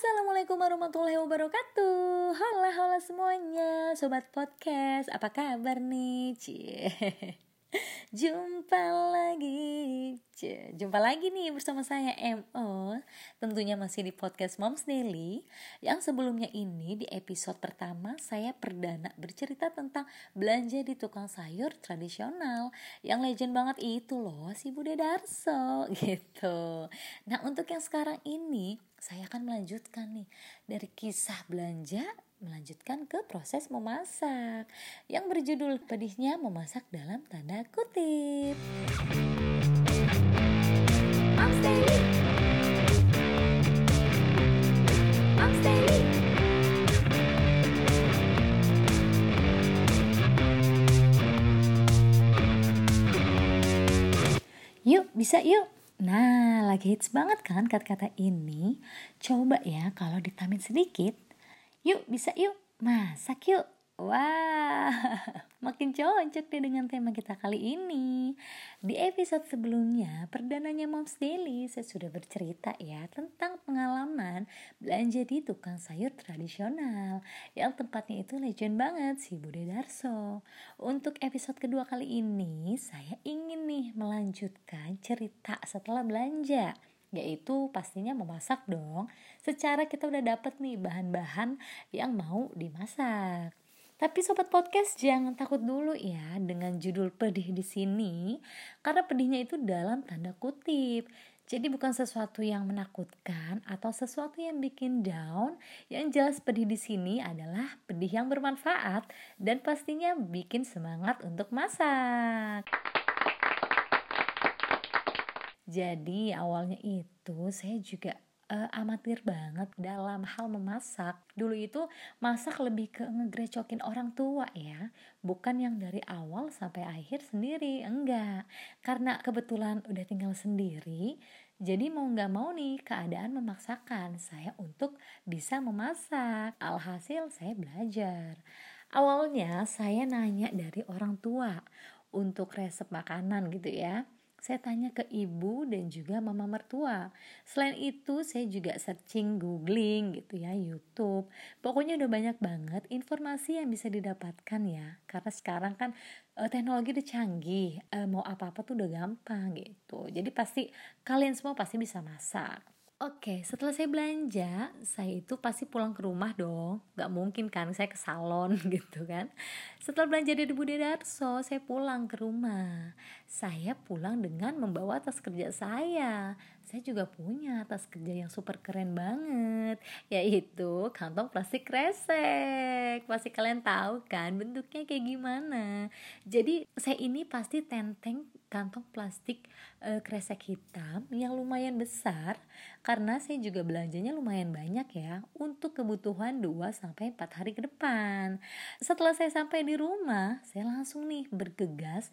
Assalamualaikum warahmatullahi wabarakatuh. Halo halo semuanya. Sobat podcast Apa kabar nih? Cie. Jumpa lagi. Jumpa lagi nih bersama saya MO Tentunya masih di podcast Moms Daily. Yang sebelumnya ini di episode pertama Saya perdana bercerita tentang belanja di tukang sayur tradisional. Yang legend banget itu loh Si Bude Darso gitu. Nah untuk yang sekarang ini Saya akan melanjutkan nih Dari kisah belanja melanjutkan ke proses memasak yang berjudul pedihnya memasak dalam tanda kutip. Yuk, bisa yuk. Nah, lagi hits banget kan kata-kata ini. Coba ya kalau ditamin sedikit, Yuk, bisa yuk, masak yuk. Wah, makin cocok deh dengan tema kita kali ini. Di episode sebelumnya, perdananya Moms Daily, saya sudah bercerita ya tentang pengalaman belanja di tukang sayur tradisional yang tempatnya itu legend banget si Bude Darso. Untuk episode kedua kali ini, saya ingin nih melanjutkan cerita setelah belanja yaitu pastinya memasak dong. Secara kita udah dapet nih bahan-bahan yang mau dimasak. Tapi sobat podcast jangan takut dulu ya dengan judul pedih di sini karena pedihnya itu dalam tanda kutip. Jadi bukan sesuatu yang menakutkan atau sesuatu yang bikin down. Yang jelas pedih di sini adalah pedih yang bermanfaat dan pastinya bikin semangat untuk masak. Jadi awalnya itu saya juga uh, amatir banget dalam hal memasak. Dulu itu masak lebih ke ngegrecokin orang tua ya, bukan yang dari awal sampai akhir sendiri, enggak. Karena kebetulan udah tinggal sendiri, jadi mau nggak mau nih keadaan memaksakan saya untuk bisa memasak. Alhasil saya belajar. Awalnya saya nanya dari orang tua untuk resep makanan gitu ya saya tanya ke ibu dan juga mama mertua. Selain itu, saya juga searching, googling gitu ya, YouTube. Pokoknya udah banyak banget informasi yang bisa didapatkan ya. Karena sekarang kan uh, teknologi udah canggih, uh, mau apa-apa tuh udah gampang gitu. Jadi pasti kalian semua pasti bisa masak. Oke, setelah saya belanja, saya itu pasti pulang ke rumah dong. Gak mungkin kan saya ke salon gitu kan. Setelah belanja dari Bude Darso, saya pulang ke rumah. Saya pulang dengan membawa tas kerja saya. Saya juga punya tas kerja yang super keren banget. Yaitu kantong plastik kresek. Pasti kalian tahu kan bentuknya kayak gimana. Jadi saya ini pasti tenteng kantong plastik e, kresek hitam yang lumayan besar karena saya juga belanjanya lumayan banyak ya untuk kebutuhan 2 sampai 4 hari ke depan. Setelah saya sampai di rumah, saya langsung nih bergegas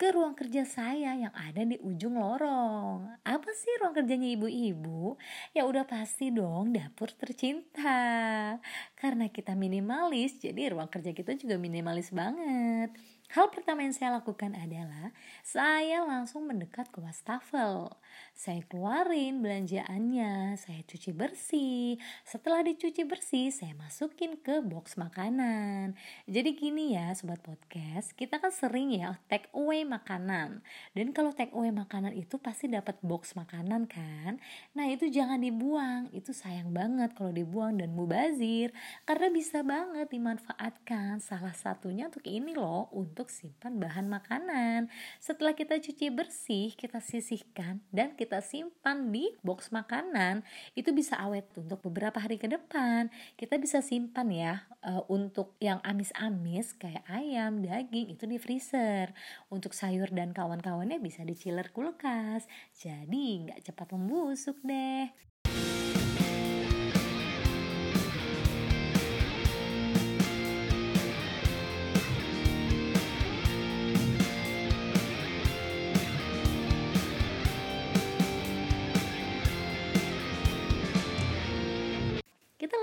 ke ruang kerja saya yang ada di ujung lorong. Apa sih ruang kerjanya ibu-ibu? Ya udah pasti dong dapur tercinta. Karena kita minimalis, jadi ruang kerja kita juga minimalis banget. Hal pertama yang saya lakukan adalah saya langsung mendekat ke wastafel. Saya keluarin belanjaannya, saya cuci bersih. Setelah dicuci bersih, saya masukin ke box makanan. Jadi gini ya sobat podcast, kita kan sering ya take away makanan. Dan kalau take away makanan itu pasti dapat box makanan kan? Nah, itu jangan dibuang. Itu sayang banget kalau dibuang dan mubazir karena bisa banget dimanfaatkan. Salah satunya untuk ini loh, untuk untuk simpan bahan makanan. Setelah kita cuci bersih, kita sisihkan dan kita simpan di box makanan. Itu bisa awet untuk beberapa hari ke depan. Kita bisa simpan ya uh, untuk yang amis-amis kayak ayam, daging itu di freezer. Untuk sayur dan kawan-kawannya bisa di chiller kulkas. Jadi nggak cepat membusuk deh.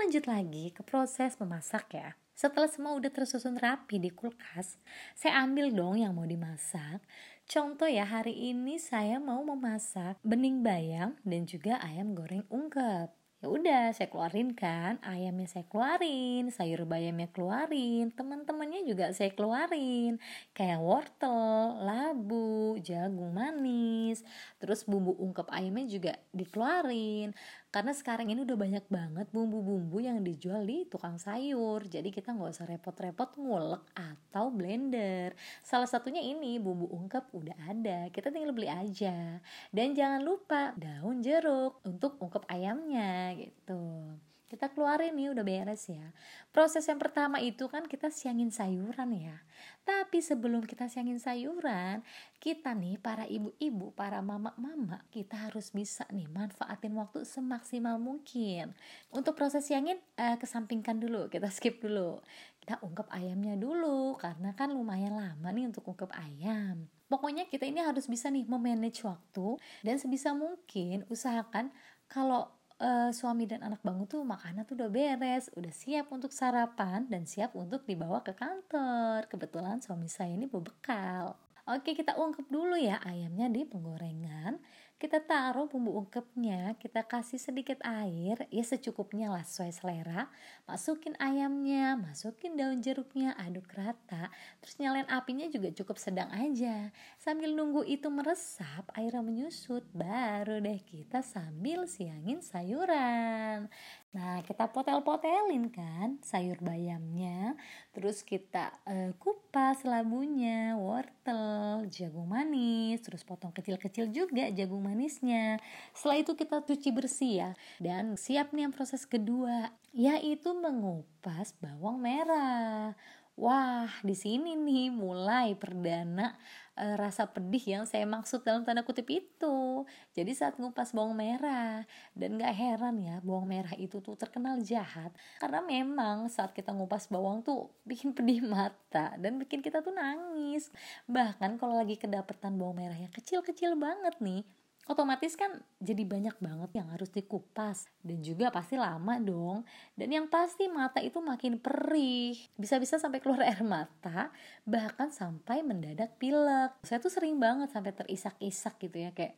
Lanjut lagi ke proses memasak ya. Setelah semua udah tersusun rapi di kulkas, saya ambil dong yang mau dimasak. Contoh ya, hari ini saya mau memasak bening bayam dan juga ayam goreng ungkep. ya udah saya keluarin kan ayamnya saya keluarin sayur bayamnya keluarin teman-temannya juga saya keluarin kayak wortel labu jagung manis terus bumbu ungkep ayamnya juga dikeluarin karena sekarang ini udah banyak banget bumbu-bumbu yang dijual di tukang sayur. Jadi kita nggak usah repot-repot ngulek atau blender. Salah satunya ini bumbu ungkep udah ada. Kita tinggal beli aja. Dan jangan lupa daun jeruk untuk ungkep ayamnya gitu kita keluarin nih udah beres ya. Proses yang pertama itu kan kita siangin sayuran ya. Tapi sebelum kita siangin sayuran kita nih para ibu-ibu para mama-mama kita harus bisa nih manfaatin waktu semaksimal mungkin. Untuk proses siangin uh, kesampingkan dulu kita skip dulu. Kita ungkep ayamnya dulu karena kan lumayan lama nih untuk ungkep ayam. Pokoknya kita ini harus bisa nih memanage waktu dan sebisa mungkin usahakan kalau uh, suami dan anak bangun tuh makanan tuh udah beres, udah siap untuk sarapan dan siap untuk dibawa ke kantor. Kebetulan suami saya ini bawa bekal. Oke, kita ungkep dulu ya ayamnya di penggorengan kita taruh bumbu ungkepnya kita kasih sedikit air ya secukupnya lah sesuai selera. Masukin ayamnya masukin daun jeruknya aduk rata. Terus nyalain apinya juga cukup sedang aja. Sambil nunggu itu meresap airnya menyusut baru deh kita sambil siangin sayuran. Nah, kita potel-potelin kan sayur bayamnya, terus kita uh, kupas labunya, wortel, jagung manis, terus potong kecil-kecil juga jagung manisnya. Setelah itu kita cuci bersih ya. Dan siap nih yang proses kedua, yaitu mengupas bawang merah. Wah, di sini nih mulai perdana e, rasa pedih yang saya maksud dalam tanda kutip itu. Jadi saat ngupas bawang merah dan gak heran ya, bawang merah itu tuh terkenal jahat karena memang saat kita ngupas bawang tuh bikin pedih mata dan bikin kita tuh nangis. Bahkan kalau lagi kedapetan bawang merah yang kecil-kecil banget nih, otomatis kan jadi banyak banget yang harus dikupas. Dan juga pasti lama dong. Dan yang pasti mata itu makin perih. Bisa-bisa sampai keluar air mata bahkan sampai mendadak pilek. Saya tuh sering banget sampai terisak-isak gitu ya kayak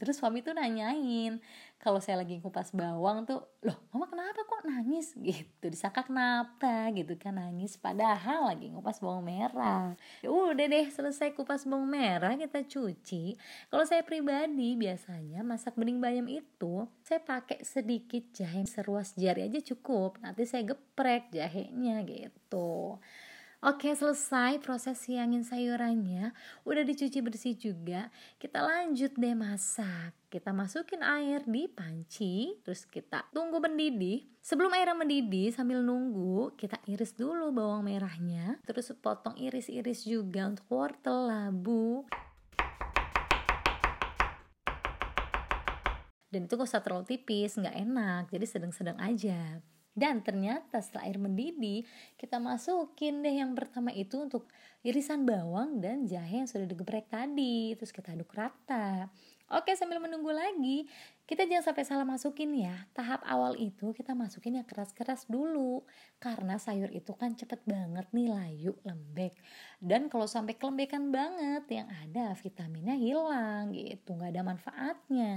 terus suami tuh nanyain kalau saya lagi kupas bawang tuh loh mama kenapa kok nangis? Gitu disangka kenapa gitu kan nangis padahal lagi ngupas bawang merah. Ya udah deh selesai kupas bawang merah kita cuci. Kalau saya pribadi biasanya masak bening bayam itu saya pakai sedikit jahe seruas jari aja cukup nanti saya geprek jahenya gitu Oke selesai proses siangin sayurannya. Udah dicuci bersih juga. Kita lanjut deh masak. Kita masukin air di panci Terus kita tunggu mendidih. Sebelum airnya mendidih sambil nunggu Kita iris dulu bawang merahnya. Terus potong iris-iris juga untuk wortel, labu. Dan itu gak usah terlalu tipis, nggak enak. Jadi sedang-sedang aja dan ternyata setelah air mendidih, kita masukin deh yang pertama itu untuk irisan bawang dan jahe yang sudah digeprek tadi. Terus kita aduk rata. Oke, sambil menunggu lagi, kita jangan sampai salah masukin ya. Tahap awal itu kita masukin yang keras-keras dulu. Karena sayur itu kan cepet banget nih layu, lembek. Dan kalau sampai kelembekan banget, yang ada vitaminnya hilang gitu. Nggak ada manfaatnya.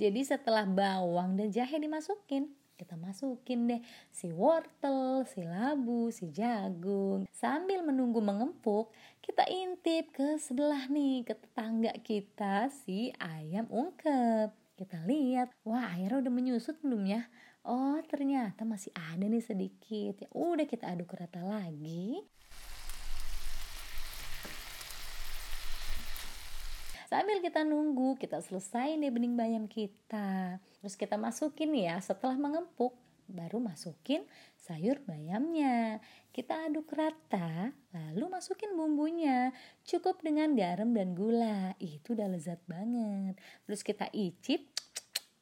Jadi setelah bawang dan jahe dimasukin, kita masukin deh si wortel, si labu, si jagung. Sambil menunggu mengempuk, kita intip ke sebelah nih, ke tetangga kita si ayam ungkep. Kita lihat, wah airnya udah menyusut belum ya? Oh ternyata masih ada nih sedikit. Ya udah kita aduk rata lagi. Sambil kita nunggu, kita selesai nih bening bayam kita. Terus kita masukin ya, setelah mengempuk, baru masukin sayur bayamnya. Kita aduk rata, lalu masukin bumbunya. Cukup dengan garam dan gula. Itu udah lezat banget. Terus kita icip,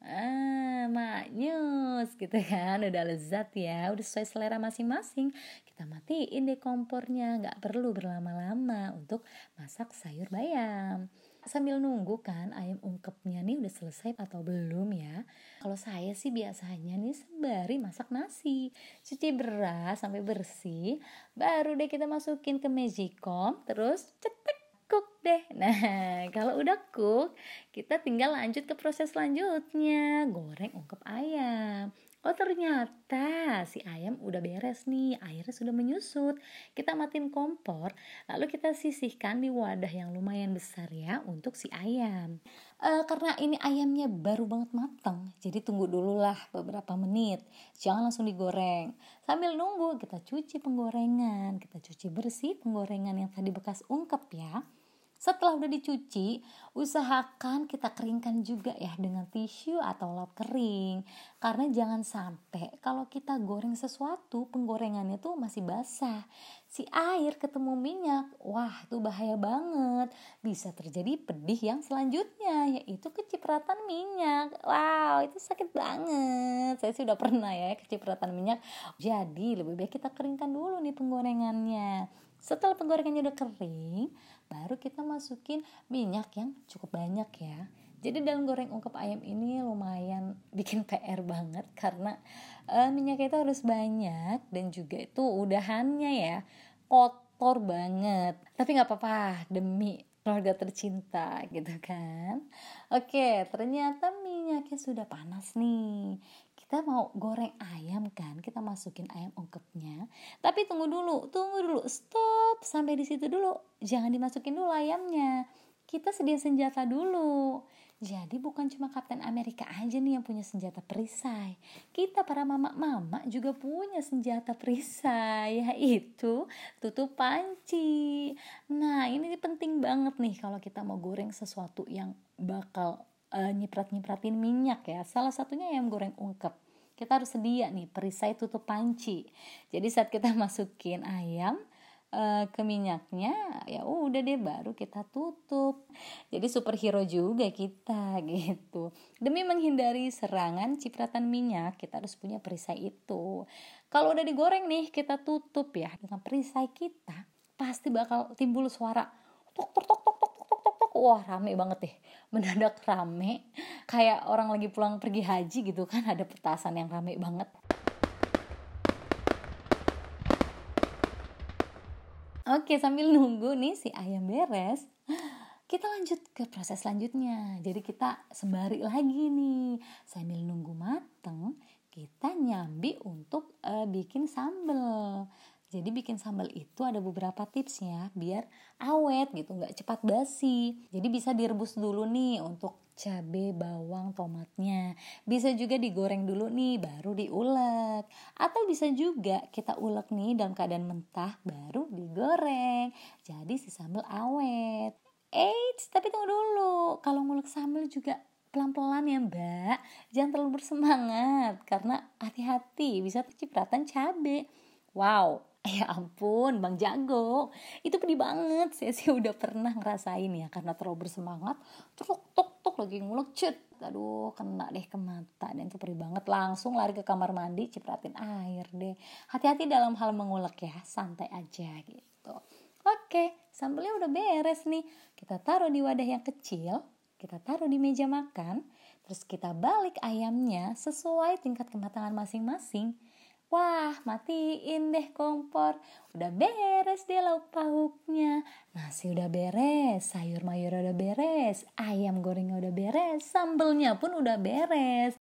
ah maknyus gitu kan udah lezat ya udah sesuai selera masing-masing kita matiin deh kompornya nggak perlu berlama-lama untuk masak sayur bayam sambil nunggu kan ayam ungkepnya nih udah selesai atau belum ya. Kalau saya sih biasanya nih sembari masak nasi cuci beras sampai bersih baru deh kita masukin ke magicom terus cetek cook deh. Nah kalau udah cook kita tinggal lanjut ke proses selanjutnya goreng ungkep ayam Oh ternyata si ayam udah beres nih, airnya sudah menyusut. Kita matiin kompor, lalu kita sisihkan di wadah yang lumayan besar ya untuk si ayam. E, karena ini ayamnya baru banget matang, jadi tunggu dulu lah beberapa menit. Jangan langsung digoreng. Sambil nunggu kita cuci penggorengan, kita cuci bersih penggorengan yang tadi bekas ungkep ya. Setelah udah dicuci, usahakan kita keringkan juga ya dengan tisu atau lap kering. Karena jangan sampai kalau kita goreng sesuatu, penggorengannya tuh masih basah. Si air ketemu minyak, wah itu bahaya banget. Bisa terjadi pedih yang selanjutnya, yaitu kecipratan minyak. Wow, itu sakit banget. Saya sudah pernah ya kecipratan minyak. Jadi lebih baik kita keringkan dulu nih penggorengannya. Setelah penggorengannya udah kering, baru kita masukin minyak yang cukup banyak ya. Jadi dalam goreng ungkep ayam ini lumayan bikin PR banget karena uh, minyaknya itu harus banyak dan juga itu udahannya ya kotor banget. Tapi nggak apa-apa demi keluarga tercinta gitu kan. Oke, ternyata minyaknya sudah panas nih kita mau goreng ayam kan kita masukin ayam ungkepnya tapi tunggu dulu tunggu dulu stop sampai di situ dulu jangan dimasukin dulu ayamnya kita sedia senjata dulu jadi bukan cuma Kapten Amerika aja nih yang punya senjata perisai. Kita para mama-mama juga punya senjata perisai, yaitu tutup panci. Nah ini penting banget nih kalau kita mau goreng sesuatu yang bakal uh, nyiprat-nyipratin minyak ya. Salah satunya ayam goreng ungkep. Kita harus sedia nih perisai tutup panci. Jadi saat kita masukin ayam uh, ke minyaknya, ya udah deh baru kita tutup. Jadi superhero juga kita gitu. Demi menghindari serangan cipratan minyak, kita harus punya perisai itu. Kalau udah digoreng nih, kita tutup ya dengan perisai kita, pasti bakal timbul suara tok tok tok tok tok tok tok tok. Wah, rame banget deh. Mendadak rame. Kayak orang lagi pulang pergi haji gitu kan ada petasan yang rame banget. Oke sambil nunggu nih si ayam beres kita lanjut ke proses selanjutnya. Jadi kita sembari lagi nih. Sambil nunggu mateng kita nyambi untuk uh, bikin sambel jadi bikin sambal itu ada beberapa tipsnya biar awet gitu, nggak cepat basi. Jadi bisa direbus dulu nih untuk cabai, bawang, tomatnya. Bisa juga digoreng dulu nih baru diulek. Atau bisa juga kita ulek nih dalam keadaan mentah baru digoreng. Jadi si sambal awet. Eits, tapi tunggu dulu. Kalau ngulek sambal juga pelan-pelan ya mbak jangan terlalu bersemangat karena hati-hati bisa kecipratan cabai wow ya ampun bang jago. Itu pedih banget. Saya sih udah pernah ngerasain ya karena terlalu bersemangat tuk tuk tuk lagi ngulek cet. Aduh kena deh ke mata dan itu perih banget. Langsung lari ke kamar mandi cipratin air deh. Hati-hati dalam hal mengulek ya santai aja gitu. Oke sambelnya udah beres nih. Kita taruh di wadah yang kecil kita taruh di meja makan terus kita balik ayamnya sesuai tingkat kematangan masing-masing Wah, matiin deh kompor. Udah beres deh lauk pauknya. Nasi udah beres, sayur mayur udah beres, ayam gorengnya udah beres, sambelnya pun udah beres.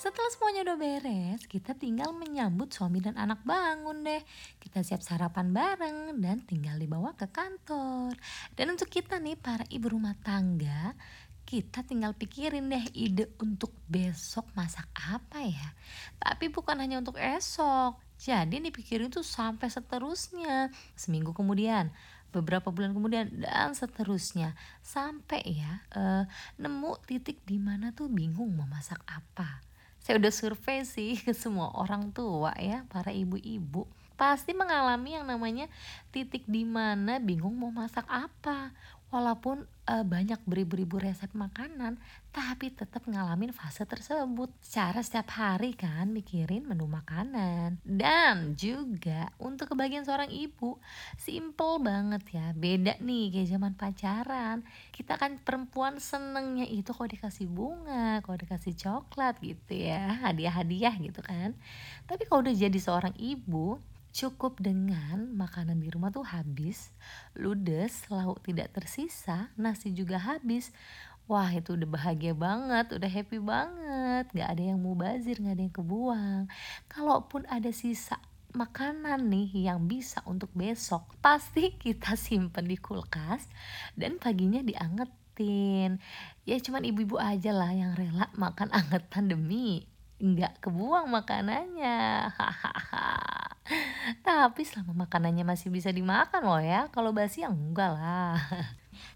Setelah semuanya udah beres, kita tinggal menyambut suami dan anak bangun deh. Kita siap sarapan bareng dan tinggal dibawa ke kantor. Dan untuk kita nih para ibu rumah tangga, kita tinggal pikirin deh ide untuk besok masak apa ya. Tapi bukan hanya untuk esok. Jadi dipikirin tuh sampai seterusnya. Seminggu kemudian, beberapa bulan kemudian dan seterusnya sampai ya uh, nemu titik di mana tuh bingung mau masak apa. Saya udah survei sih ke semua orang tua ya, para ibu-ibu pasti mengalami yang namanya titik di mana bingung mau masak apa walaupun uh, banyak beribu-ribu resep makanan tapi tetap ngalamin fase tersebut. Cara setiap hari kan mikirin menu makanan. Dan juga untuk kebagian seorang ibu simple banget ya. Beda nih kayak zaman pacaran. Kita kan perempuan senengnya itu kalau dikasih bunga kalau dikasih coklat gitu ya hadiah-hadiah gitu kan. Tapi kalau udah jadi seorang ibu Cukup dengan makanan di rumah tuh habis, ludes, lauk tidak tersisa, nasi juga habis. Wah itu udah bahagia banget, udah happy banget. Gak ada yang mau bazir, gak ada yang kebuang. Kalaupun ada sisa makanan nih yang bisa untuk besok, pasti kita simpen di kulkas dan paginya diangetin. Ya cuman ibu-ibu aja lah yang rela makan angetan demi nggak kebuang makanannya. Tapi selama makanannya masih bisa dimakan loh ya, kalau basi ya enggak lah.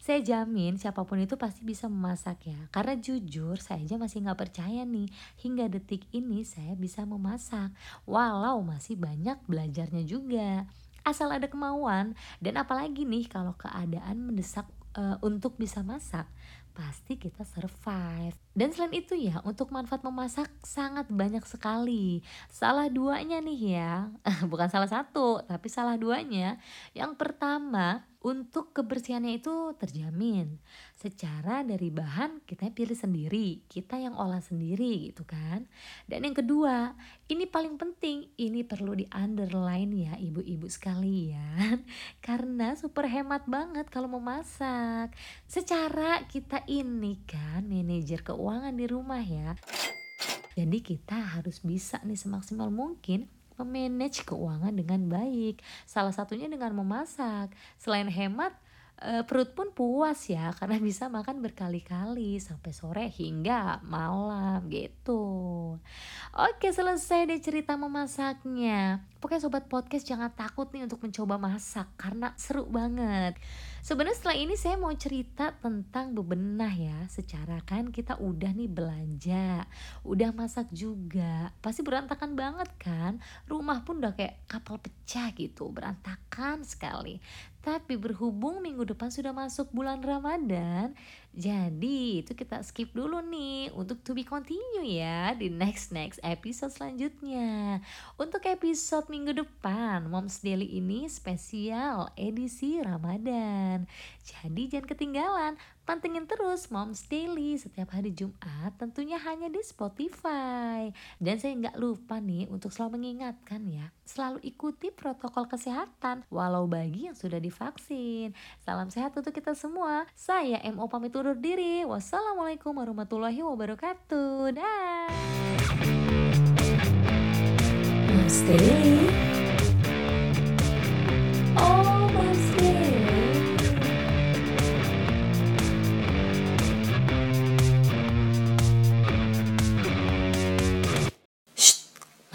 Saya jamin siapa pun itu pasti bisa memasak ya. Karena jujur saya aja masih nggak percaya nih hingga detik ini saya bisa memasak. Walau masih banyak belajarnya juga. Asal ada kemauan dan apalagi nih kalau keadaan mendesak uh, untuk bisa masak pasti kita survive. Dan selain itu ya, untuk manfaat memasak sangat banyak sekali. Salah duanya nih ya, bukan salah satu, tapi salah duanya. Yang pertama, untuk kebersihannya itu terjamin. Secara dari bahan kita pilih sendiri. Kita yang olah sendiri gitu kan. Dan yang kedua ini paling penting. Ini perlu di underline ya ibu-ibu sekalian. Karena super hemat banget kalau memasak. Secara kita ini kan manajer keuangan di rumah ya jadi kita harus bisa nih semaksimal mungkin memanage keuangan dengan baik. Salah satunya dengan memasak. Selain hemat, e, perut pun puas ya karena bisa makan berkali-kali sampai sore hingga malam gitu. Oke, selesai deh cerita memasaknya. Pokoknya sobat podcast jangan takut nih untuk mencoba masak karena seru banget. Sebenarnya setelah ini saya mau cerita tentang bebenah ya. Secara kan kita udah nih belanja, udah masak juga. Pasti berantakan banget kan? Rumah pun udah kayak kapal pecah gitu, berantakan sekali. Tapi berhubung minggu depan sudah masuk bulan Ramadan, jadi itu kita skip dulu nih untuk to be continue ya di next next episode selanjutnya. Untuk episode minggu depan, Moms Daily ini spesial edisi Ramadan. Jadi jangan ketinggalan, pantengin terus Moms Daily setiap hari Jumat tentunya hanya di Spotify. Dan saya nggak lupa nih untuk selalu mengingatkan ya, selalu ikuti protokol kesehatan walau bagi yang sudah divaksin. Salam sehat untuk kita semua. Saya MO pamit undur diri. Wassalamualaikum warahmatullahi wabarakatuh. Dah. Daily. Oh, Moms Daily.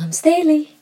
Moms Daily.